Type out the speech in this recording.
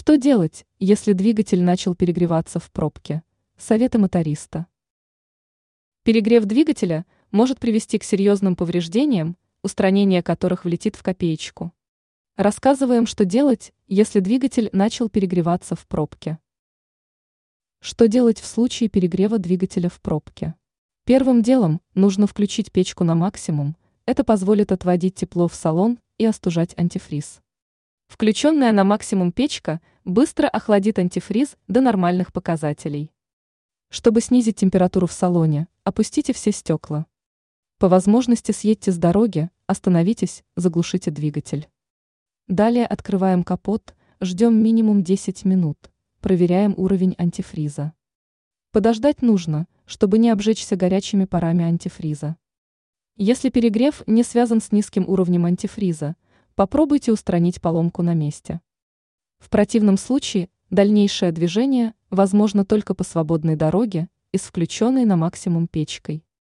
Что делать, если двигатель начал перегреваться в пробке? Советы моториста. Перегрев двигателя может привести к серьезным повреждениям, устранение которых влетит в копеечку. Рассказываем, что делать, если двигатель начал перегреваться в пробке. Что делать в случае перегрева двигателя в пробке? Первым делом нужно включить печку на максимум, это позволит отводить тепло в салон и остужать антифриз. Включенная на максимум печка быстро охладит антифриз до нормальных показателей. Чтобы снизить температуру в салоне, опустите все стекла. По возможности съедьте с дороги, остановитесь, заглушите двигатель. Далее открываем капот, ждем минимум 10 минут, проверяем уровень антифриза. Подождать нужно, чтобы не обжечься горячими парами антифриза. Если перегрев не связан с низким уровнем антифриза, попробуйте устранить поломку на месте. В противном случае дальнейшее движение возможно только по свободной дороге и с включенной на максимум печкой.